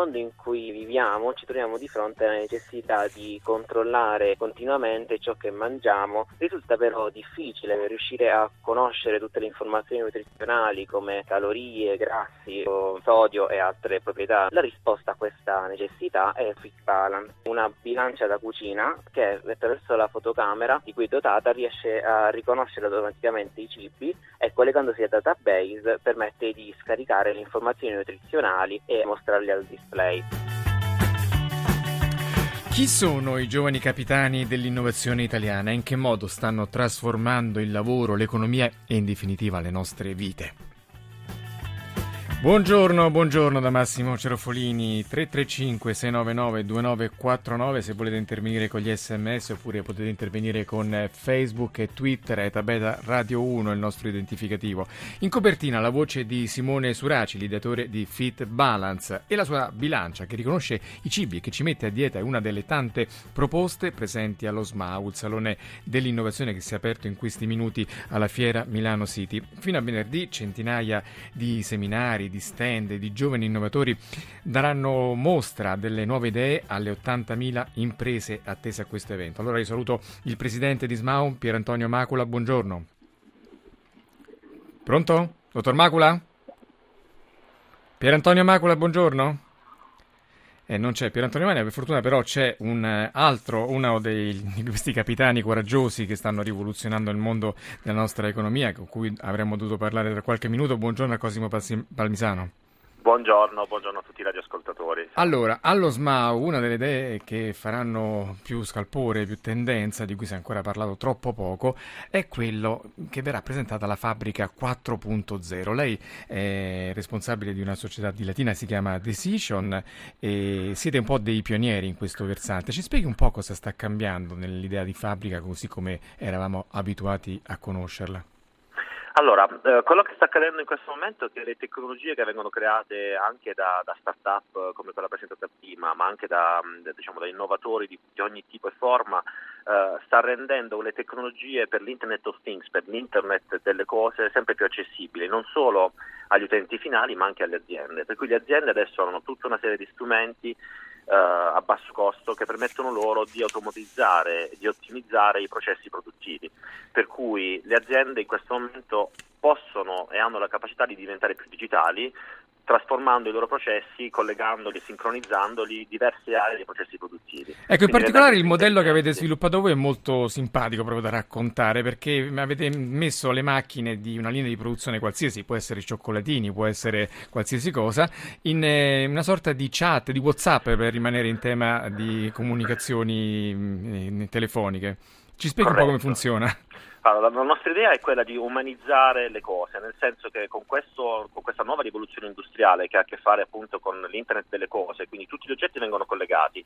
Mondo in cui viviamo ci troviamo di fronte alla necessità di controllare continuamente ciò che mangiamo. Risulta però difficile riuscire a conoscere tutte le informazioni nutrizionali come calorie, grassi, sodio e altre proprietà. La risposta a questa necessità è Fit Balance, una bilancia da cucina che attraverso la fotocamera di cui è dotata riesce a riconoscere automaticamente i cibi e collegandosi al database permette di scaricare le informazioni nutrizionali e mostrarle al display. Chi sono i giovani capitani dell'innovazione italiana e in che modo stanno trasformando il lavoro, l'economia e in definitiva le nostre vite? Buongiorno, buongiorno da Massimo Cerofolini, 335 699 2949 se volete intervenire con gli sms oppure potete intervenire con Facebook e Twitter, etabeta Radio 1 il nostro identificativo. In copertina la voce di Simone Suraci, l'ideatore di Fit Balance e la sua bilancia che riconosce i cibi e che ci mette a dieta è una delle tante proposte presenti allo SMAU, il salone dell'innovazione che si è aperto in questi minuti alla Fiera Milano City. Fino a venerdì centinaia di seminari, di stand, di giovani innovatori daranno mostra delle nuove idee alle 80.000 imprese attese a questo evento. Allora io saluto il presidente di SMAU, Pier Antonio Macula, buongiorno. Pronto? Dottor Macula? Pier Antonio Macula, buongiorno. Eh, non c'è Pier Antonio Mania, per fortuna però c'è un eh, altro, uno dei, di questi capitani coraggiosi che stanno rivoluzionando il mondo della nostra economia, con cui avremmo dovuto parlare tra qualche minuto. Buongiorno a Cosimo Palmisano. Buongiorno, buongiorno a tutti i radioascoltatori. Allora, allo SMAU una delle idee che faranno più scalpore, più tendenza, di cui si è ancora parlato troppo poco, è quello che verrà presentata la fabbrica 4.0. Lei è responsabile di una società di Latina, si chiama Decision, e siete un po' dei pionieri in questo versante. Ci spieghi un po' cosa sta cambiando nell'idea di fabbrica così come eravamo abituati a conoscerla? Allora, eh, quello che sta accadendo in questo momento è che le tecnologie che vengono create anche da, da start-up come quella presentata prima, ma anche da, diciamo, da innovatori di, di, ogni tipo e forma, eh, sta rendendo le tecnologie per l'Internet of Things, per l'Internet delle cose, sempre più accessibili, non solo agli utenti finali, ma anche alle aziende. Per cui le aziende adesso hanno tutta una serie di strumenti eh, a basso costo che permettono loro di automatizzare, di ottimizzare i processi produttivi. Per cui le aziende in questo momento possono e hanno la capacità di diventare più digitali trasformando i loro processi, collegandoli, sincronizzandoli diverse aree dei processi produttivi. Ecco, Quindi in particolare il modello che avete sviluppato voi è molto simpatico proprio da raccontare, perché avete messo le macchine di una linea di produzione qualsiasi, può essere cioccolatini, può essere qualsiasi cosa, in eh, una sorta di chat, di WhatsApp per rimanere in tema di comunicazioni mh, telefoniche. Ci spieghi un po' come funziona? Allora, la nostra idea è quella di umanizzare le cose, nel senso che con, questo, con, questa nuova rivoluzione industriale che ha a che fare appunto con l'internet delle cose, quindi tutti gli oggetti vengono collegati,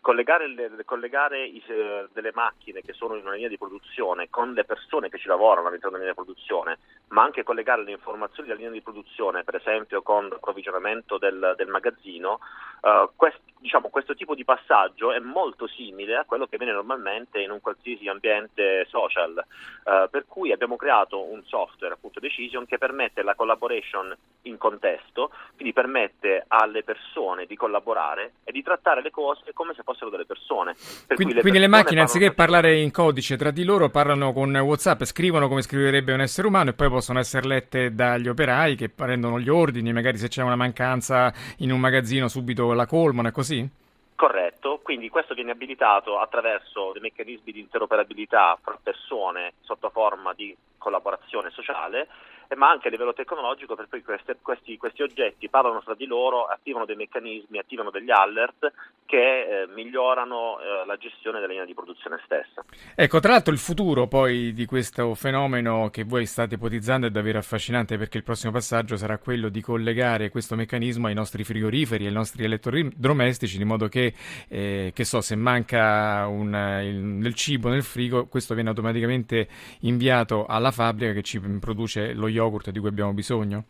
collegare, le, collegare i, eh, delle macchine che sono in una linea di produzione con le persone che ci lavorano all'interno della linea di produzione, ma anche collegare le informazioni della linea di produzione, per esempio con l'approvvigionamento del, del magazzino, uh, quest, diciamo, questo tipo di passaggio è molto simile a quello che avviene normalmente in un qualsiasi ambiente social. Uh, per cui abbiamo creato un software, appunto Decision, che permette la collaboration in contesto, quindi permette alle persone di collaborare e di trattare le cose come se fossero delle persone. Per quindi, le, quindi le macchine, anziché parlare in codice tra di loro, parlano con WhatsApp, scrivono come scriverebbe un essere umano e poi possono essere lette dagli operai che prendono gli ordini, magari se c'è una mancanza in un magazzino subito la colmano e così? Corretto, quindi questo viene abilitato attraverso dei meccanismi di interoperabilità fra persone sotto forma di collaborazione sociale ma anche a livello tecnologico per cui queste, questi, questi, oggetti parlano fra di loro, attivano dei meccanismi, attivano degli alert che eh, migliorano eh, la gestione della linea di produzione stessa. Ecco, tra l'altro il futuro poi di questo fenomeno che voi state ipotizzando è davvero affascinante perché il prossimo passaggio sarà quello di collegare questo meccanismo ai nostri frigoriferi, ai nostri elettrodomestici, di modo che, eh, che so, se manca un, il, del cibo nel frigo, questo viene automaticamente inviato alla fabbrica che ci produce lo yogurt di cui abbiamo bisogno?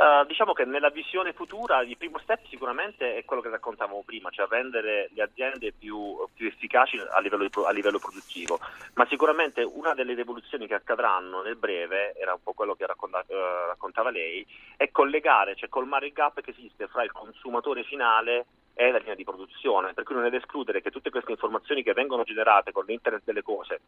Uh, diciamo che nella visione futura il primo step sicuramente è quello che raccontavamo prima, cioè rendere le aziende più, più efficaci a livello, di, a livello, produttivo, ma sicuramente una delle rivoluzioni che accadranno nel breve, era un po' quello che racconta, uh, raccontava lei, è collegare, cioè colmare il gap che esiste fra il consumatore finale e la linea di produzione, per cui non è da escludere che tutte queste informazioni che vengono generate con l'internet delle cose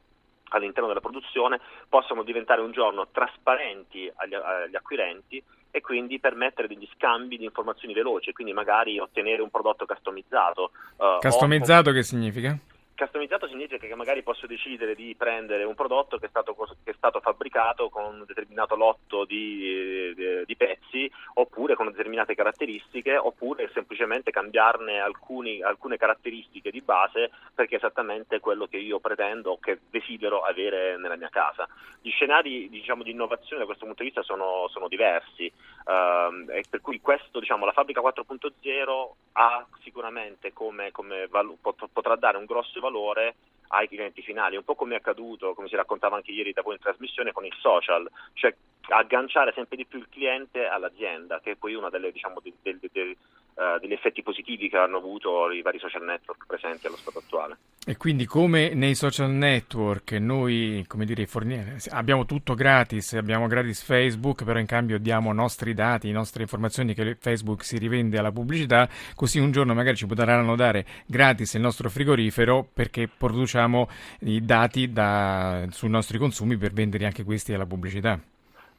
all'interno della produzione possano diventare un giorno trasparenti agli, agli acquirenti e quindi permettere degli scambi di informazioni veloci, quindi magari ottenere un prodotto customizzato. Uh, customizzato o... che significa? Customizzato significa che magari posso decidere di prendere un prodotto che è stato, che è stato fabbricato con un determinato lotto di, di, di, pezzi oppure con determinate caratteristiche oppure semplicemente cambiarne alcuni, alcune caratteristiche di base perché è esattamente quello che io pretendo o che desidero avere nella mia casa. Gli scenari diciamo, di innovazione da questo punto di vista sono, sono diversi uh, e per cui questo, diciamo, la fabbrica 4.0 ha sicuramente come, come valu- potrà dare un grosso valore ai clienti finali, un po' come è accaduto, come si raccontava anche ieri da voi in trasmissione, con il social, cioè agganciare sempre di più il cliente all'azienda, che è poi uno diciamo, de, de, de, uh, degli effetti positivi che hanno avuto i vari social network presenti allo stato attuale. E quindi come nei social network noi, dire, forniere, abbiamo tutto gratis, abbiamo gratis Facebook, però in cambio diamo i nostri dati, le nostre informazioni che Facebook si rivende alla pubblicità, così un giorno magari ci potranno dare gratis il nostro frigorifero perché produciamo i dati da, sui nostri consumi per vendere anche questi alla pubblicità.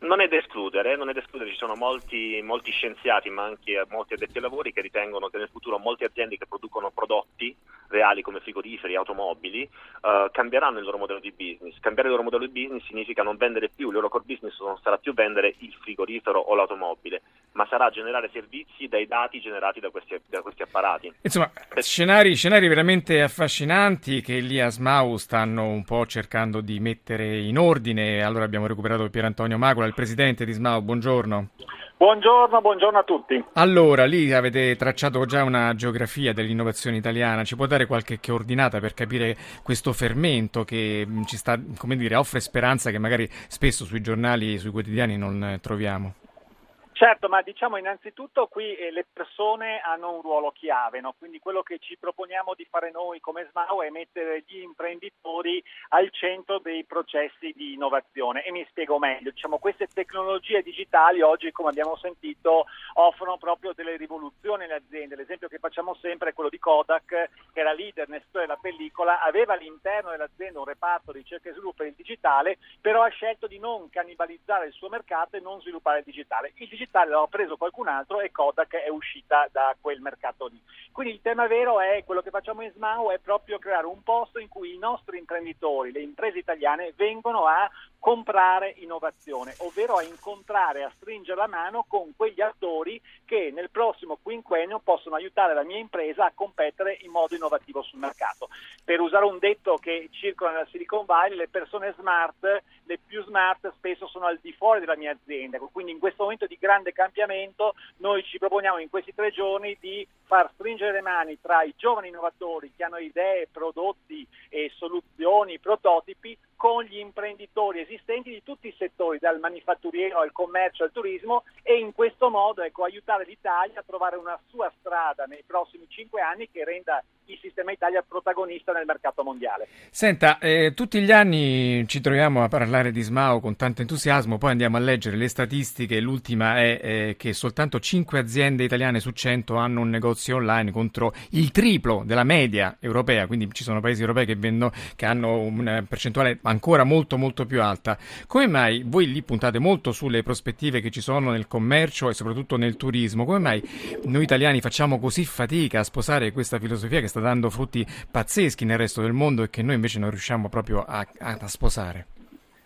Non è da escludere, non è da escludere, ci sono molti, molti, scienziati ma anche molti addetti ai lavori che ritengono che nel futuro molte aziende che producono prodotti reali come frigoriferi, automobili, uh, cambieranno il loro modello di business. Cambiare il loro modello di business significa non vendere più, il loro core business non sarà più vendere il frigorifero o l'automobile, ma sarà generare servizi dai dati generati da questi, da questi apparati. Insomma, scenari, scenari, veramente affascinanti che lì a SMAU stanno un po' cercando di mettere in ordine. Allora abbiamo recuperato Pier Antonio Magola, il presidente di SMAU, buongiorno. Buongiorno, buongiorno a tutti. Allora, lì avete tracciato già una geografia dell'innovazione italiana, ci può dare qualche coordinata per capire questo fermento che mm, ci sta, come dire, offre speranza che magari spesso sui giornali, sui quotidiani non troviamo? Certo, ma diciamo innanzitutto qui eh, le persone hanno un ruolo chiave, no? quindi quello che ci proponiamo di fare noi come SMAU è mettere gli imprenditori al centro dei processi di innovazione e mi spiego meglio, diciamo, queste tecnologie digitali oggi come abbiamo sentito offrono proprio delle rivoluzioni alle aziende, l'esempio che facciamo sempre è quello di Kodak che era leader nel settore della pellicola, aveva all'interno dell'azienda un reparto di ricerca e sviluppo il digitale, però ha scelto di non cannibalizzare il suo mercato e non sviluppare il digitale. Il digitale digitale l'ha preso qualcun altro e Kodak è uscita da quel mercato lì. Quindi il tema vero è quello che facciamo in SMAU è proprio creare un posto in cui i nostri imprenditori, le imprese italiane vengono a comprare innovazione, ovvero a incontrare, a stringere la mano con quegli attori che nel prossimo quinquennio possono aiutare la mia impresa a competere in modo innovativo sul mercato. Per usare un detto che circola nella Silicon Valley, le persone smart, le più smart spesso sono al di fuori della mia azienda, quindi in questo momento di grande cambiamento noi ci proponiamo in questi tre giorni di far stringere le mani tra i giovani innovatori che hanno idee, prodotti e soluzioni, prototipi con gli imprenditori esistenti di tutti i settori, dal manifatturiero al commercio al turismo e in questo modo ecco, aiutare l'Italia a trovare una sua strada nei prossimi cinque anni che renda il sistema Italia protagonista nel mercato mondiale. Senta, eh, tutti gli anni ci troviamo a parlare di SMAO con tanto entusiasmo, poi andiamo a leggere le statistiche, l'ultima è eh, che soltanto 5 aziende italiane su 100 hanno un negozio online contro il triplo della media europea, quindi ci sono paesi europei che, vendono, che hanno una percentuale ancora molto molto più alta. Come mai voi lì puntate molto sulle prospettive che ci sono nel commercio e soprattutto nel turismo? Come mai noi italiani facciamo così fatica a sposare questa filosofia che sta dando frutti pazzeschi nel resto del mondo e che noi invece non riusciamo proprio a, a, sposare?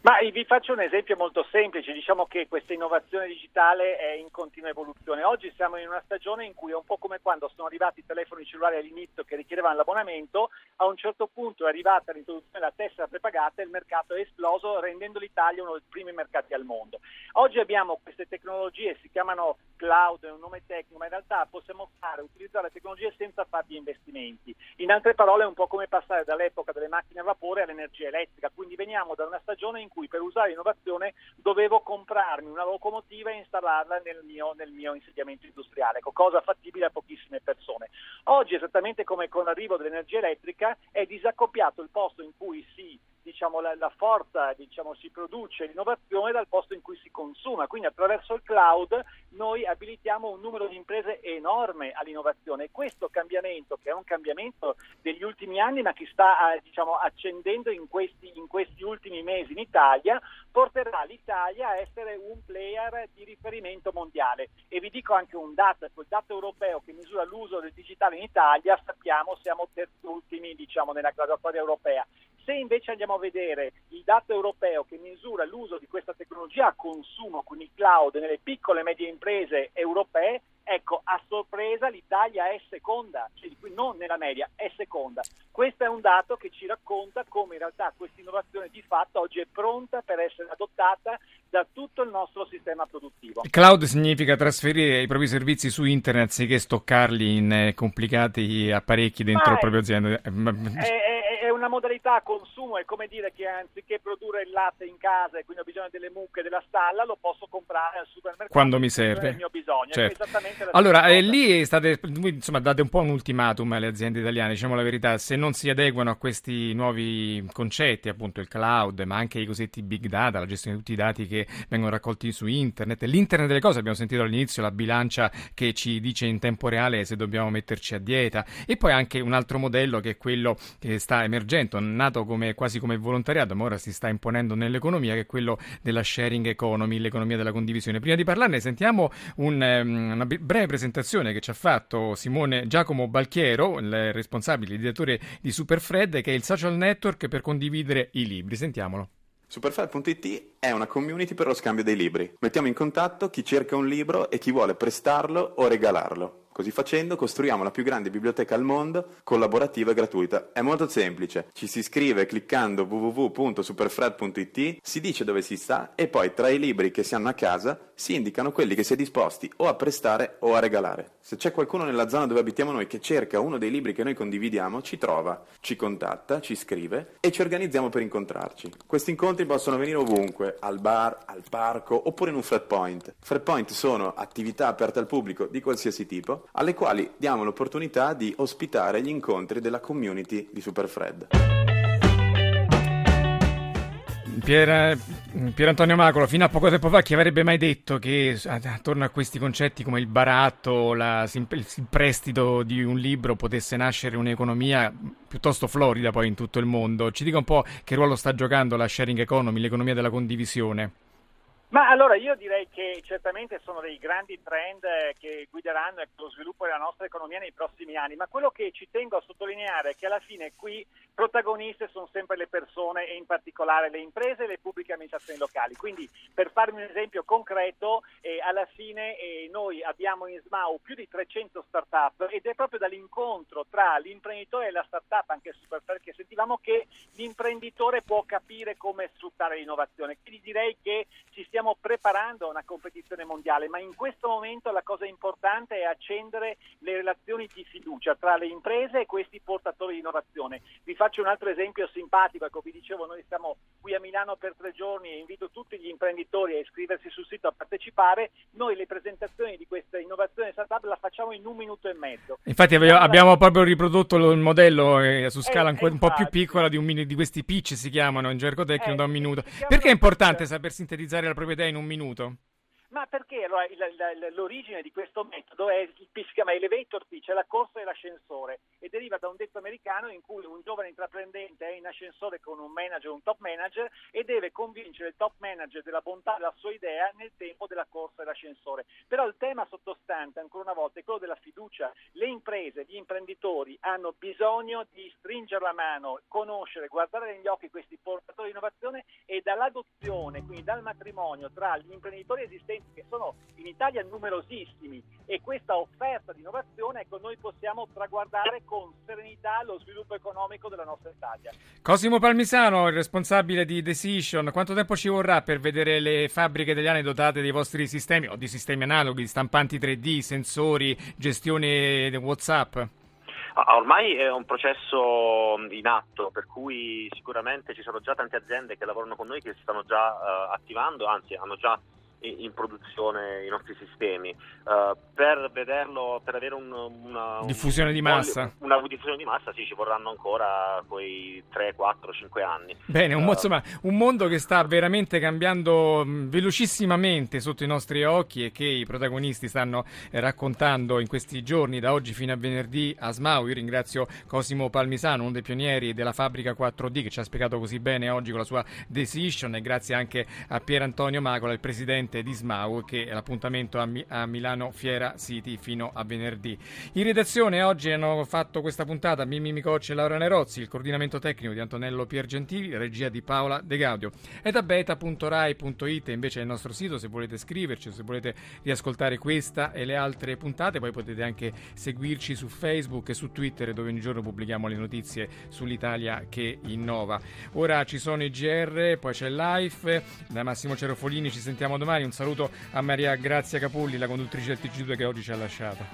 Ma vi faccio un esempio molto semplice, diciamo che questa innovazione digitale è in continua evoluzione. Oggi siamo in una stagione in cui è un po' come quando sono arrivati i telefoni cellulari all'inizio che richiedevano l'abbonamento, a un certo punto è arrivata l'introduzione della tessera prepagata e il mercato è esploso rendendo l'Italia uno dei primi mercati al mondo. Oggi abbiamo queste tecnologie, si chiamano cloud, è un nome tecnico, ma in realtà possiamo fare, utilizzare le tecnologie senza fargli investimenti. In altre parole è un po' come passare dall'epoca delle macchine a vapore all'energia elettrica, quindi veniamo da una stagione in cui cui per usare l'innovazione dovevo comprarmi una locomotiva e installarla nel mio, nel mio insediamento industriale, ecco, cosa fattibile a pochissime persone. Oggi, esattamente come con l'arrivo dell'energia elettrica, è disaccoppiato il posto in cui si diciamo, la, la, forza diciamo, si produce l'innovazione dal posto in cui si consuma. Quindi attraverso il cloud noi abilitiamo un numero di imprese enorme all'innovazione e questo cambiamento, che è un cambiamento degli ultimi anni ma che sta diciamo, accendendo in questi, in questi ultimi mesi in Italia, porterà l'Italia a essere un player di riferimento mondiale. E vi dico anche un dato, quel dato europeo che misura l'uso del digitale in Italia, sappiamo siamo terzultimi diciamo, nella graduatoria europea. Se invece andiamo a vedere il dato europeo che misura l'uso di questa tecnologia a consumo, quindi il cloud, nelle piccole e medie imprese europee, ecco, a sorpresa l'Italia è seconda, cioè non nella media, è seconda. Questo è un dato che ci racconta come in realtà questa innovazione di fatto oggi è pronta per essere adottata da tutto il nostro sistema produttivo. Cloud significa trasferire i propri servizi su internet anziché stoccarli in eh, complicati apparecchi dentro la propria azienda. È, è, è una modalità a consumo, è come dire che anziché produrre il latte in casa e quindi ho bisogno delle mucche della stalla, lo posso comprare al supermercato quando mi serve. Mio bisogno. Certo. allora, eh, lì state, insomma, date un po' un ultimatum alle aziende italiane, diciamo la verità, se non si adeguano a questi nuovi concetti, appunto il cloud, ma anche i cosiddetti big data, la gestione di tutti i dati che vengono raccolti su internet, l'internet delle cose, abbiamo sentito all'inizio la bilancia che ci dice in tempo reale se dobbiamo metterci a dieta e poi anche un altro modello che è quello che sta emergendo emergente, nato come, quasi come volontariato, ma ora si sta imponendo nell'economia, che è quello della sharing economy, l'economia della condivisione. Prima di parlarne sentiamo un, um, una breve presentazione che ci ha fatto Simone Giacomo Balchiero, il responsabile, il direttore di Superfred, che è il social network per condividere i libri. Sentiamolo. Superfred.it è una community per lo scambio dei libri. Mettiamo in contatto chi cerca un libro e chi vuole prestarlo o regalarlo. Così facendo costruiamo la più grande biblioteca al mondo, collaborativa e gratuita. È molto semplice, ci si iscrive cliccando www.superfred.it, si dice dove si sta e poi tra i libri che si hanno a casa si indicano quelli che si è disposti o a prestare o a regalare. Se c'è qualcuno nella zona dove abitiamo noi che cerca uno dei libri che noi condividiamo, ci trova, ci contatta, ci scrive e ci organizziamo per incontrarci. Questi incontri possono venire ovunque, al bar, al parco oppure in un flat point. Flat point sono attività aperte al pubblico di qualsiasi tipo alle quali diamo l'opportunità di ospitare gli incontri della community di Superfred. Pier, Pier, Antonio Macolo, fino a poco tempo fa chi avrebbe mai detto che attorno a questi concetti come il baratto, la, il prestito di un libro potesse nascere un'economia piuttosto florida poi in tutto il mondo? Ci dica un po' che ruolo sta giocando la sharing economy, l'economia della condivisione. Ma allora io direi che certamente sono dei grandi trend eh, che guideranno lo sviluppo della nostra economia nei prossimi anni, ma quello che ci tengo a sottolineare è che alla fine qui protagoniste sono sempre le persone e in particolare le imprese e le pubbliche amministrazioni locali. Quindi per farmi un esempio concreto, eh, alla fine eh, noi abbiamo in SMAU più di 300 start-up ed è proprio dall'incontro tra l'imprenditore e la start-up, anche super, perché sentivamo che l'imprenditore può capire come sfruttare l'innovazione. Quindi direi che ci stiamo preparando una competizione mondiale, ma in questo momento la cosa importante è accendere le relazioni di fiducia tra le imprese e questi portatori di innovazione. Vi faccio un altro esempio simpatico, ecco vi dicevo noi siamo qui a Milano per tre giorni e invito tutti gli imprenditori a iscriversi sul sito a partecipare, noi le presentazioni di questa innovazione startup la facciamo in un minuto e mezzo. Infatti abbiamo, abbiamo proprio riprodotto il modello eh, su scala eh, un po' più piccola di, un, di, questi pitch si chiamano in gergo tecnico eh, da un minuto. Perché è importante saper sintetizzare la propria idea in un minuto? Perché allora, il, il, l'origine di questo metodo è, si chiama elevator pitch, è la corsa dell'ascensore e deriva da un detto americano in cui un giovane intraprendente è in ascensore con un manager, un top manager e deve convincere il top manager della bontà della sua idea nel tempo della corsa dell'ascensore. Però il tema sottostante, ancora una volta, è quello della fiducia. Le imprese, gli imprenditori hanno bisogno di stringere la mano, conoscere, guardare negli occhi questi portatori di innovazione e dall'adozione, quindi dal matrimonio tra gli imprenditori esistenti che sono in Italia numerosissimi e questa offerta di innovazione ecco, noi possiamo traguardare con serenità lo sviluppo economico della nostra Italia. Cosimo Palmisano, il responsabile di Decision, quanto tempo ci vorrà per vedere le fabbriche italiane dotate dei vostri sistemi o di sistemi analoghi, stampanti 3D, sensori, gestione WhatsApp? Ormai è un processo in atto, per cui sicuramente ci sono già tante aziende che lavorano con noi che si stanno già uh, attivando, anzi hanno già in produzione i nostri sistemi. Uh, per vederlo, per avere un, una diffusione un, di massa, una diffusione di massa, sì, ci vorranno ancora quei 3, 4, 5 anni. Bene, un, uh, insomma, un mondo che sta veramente cambiando velocissimamente sotto i nostri occhi e che i protagonisti stanno eh, raccontando in questi giorni, da oggi fino a venerdì a Smau. Io ringrazio Cosimo Palmisano, uno dei pionieri della fabbrica 4D, che ci ha spiegato così bene oggi con la sua decision, e grazie anche a Pier Antonio Macola, il presidente presidente di SMAU che è l'appuntamento a, Mi- a, Milano Fiera City fino a venerdì. In redazione oggi hanno fatto questa puntata Mimmi Micocci e Laura Nerozzi, il coordinamento tecnico di Antonello Piergentili, regia di Paola De Gaudio. È da beta.rai.it invece è il nostro sito se volete scriverci, se volete riascoltare questa e le altre puntate, poi potete anche seguirci su Facebook e su Twitter dove ogni giorno pubblichiamo le notizie sull'Italia che innova. Ora ci sono i GR, poi c'è Life, da Massimo Cerofolini ci sentiamo domani domani. Un saluto a Maria Grazia Capulli, la conduttrice del TG2 che oggi ci ha lasciato.